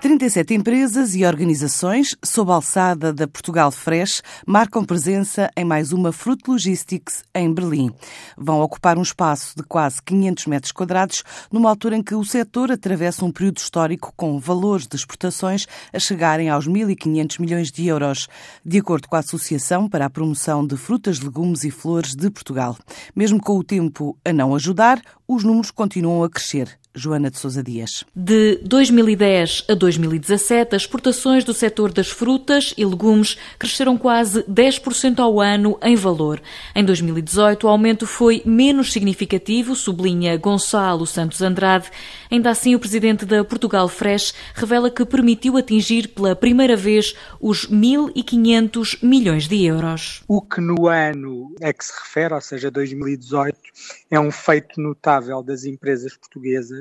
37 empresas e organizações, sob a alçada da Portugal Fresh, marcam presença em mais uma Fruit Logistics em Berlim. Vão ocupar um espaço de quase 500 metros quadrados, numa altura em que o setor atravessa um período histórico com valores de exportações a chegarem aos 1.500 milhões de euros, de acordo com a Associação para a Promoção de Frutas, Legumes e Flores de Portugal. Mesmo com o tempo a não ajudar, os números continuam a crescer. Joana de Sousa Dias. De 2010 a 2017, as exportações do setor das frutas e legumes cresceram quase 10% ao ano em valor. Em 2018, o aumento foi menos significativo, sublinha Gonçalo Santos Andrade. Ainda assim, o presidente da Portugal Fresh revela que permitiu atingir pela primeira vez os 1.500 milhões de euros. O que no ano é que se refere, ou seja, 2018, é um feito notável das empresas portuguesas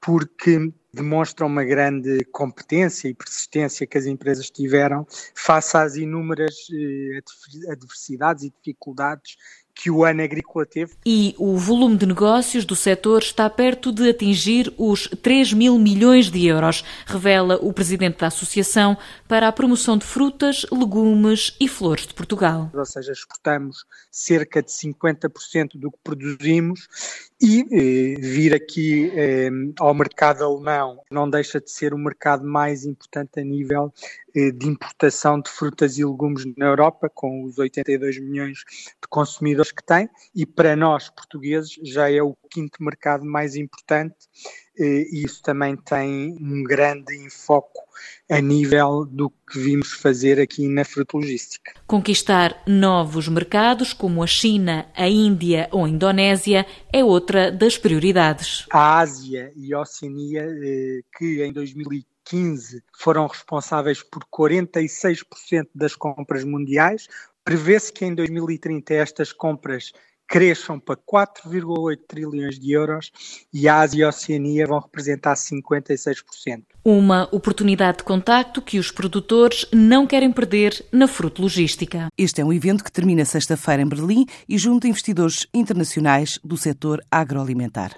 porque demonstram uma grande competência e persistência que as empresas tiveram face às inúmeras eh, adversidades e dificuldades que o ano agrícola teve. E o volume de negócios do setor está perto de atingir os 3 mil milhões de euros, revela o presidente da Associação para a Promoção de Frutas, Legumes e Flores de Portugal. Ou seja, exportamos cerca de 50% do que produzimos e eh, vir aqui eh, ao mercado alemão não deixa de ser o mercado mais importante a nível eh, de importação de frutas e legumes na Europa, com os 82 milhões de consumidores que tem, e para nós portugueses já é o quinto mercado mais importante e isso também tem um grande enfoque a nível do que vimos fazer aqui na frutologística. Conquistar novos mercados como a China, a Índia ou a Indonésia é outra das prioridades. A Ásia e a Oceania, eh, que em 2015 foram responsáveis por 46% das compras mundiais, prevê-se que em 2030 estas compras cresçam para 4,8 trilhões de euros e a Ásia e a Oceania vão representar 56%. Uma oportunidade de contacto que os produtores não querem perder na Fruto Logística. Este é um evento que termina sexta-feira em Berlim e junta investidores internacionais do setor agroalimentar.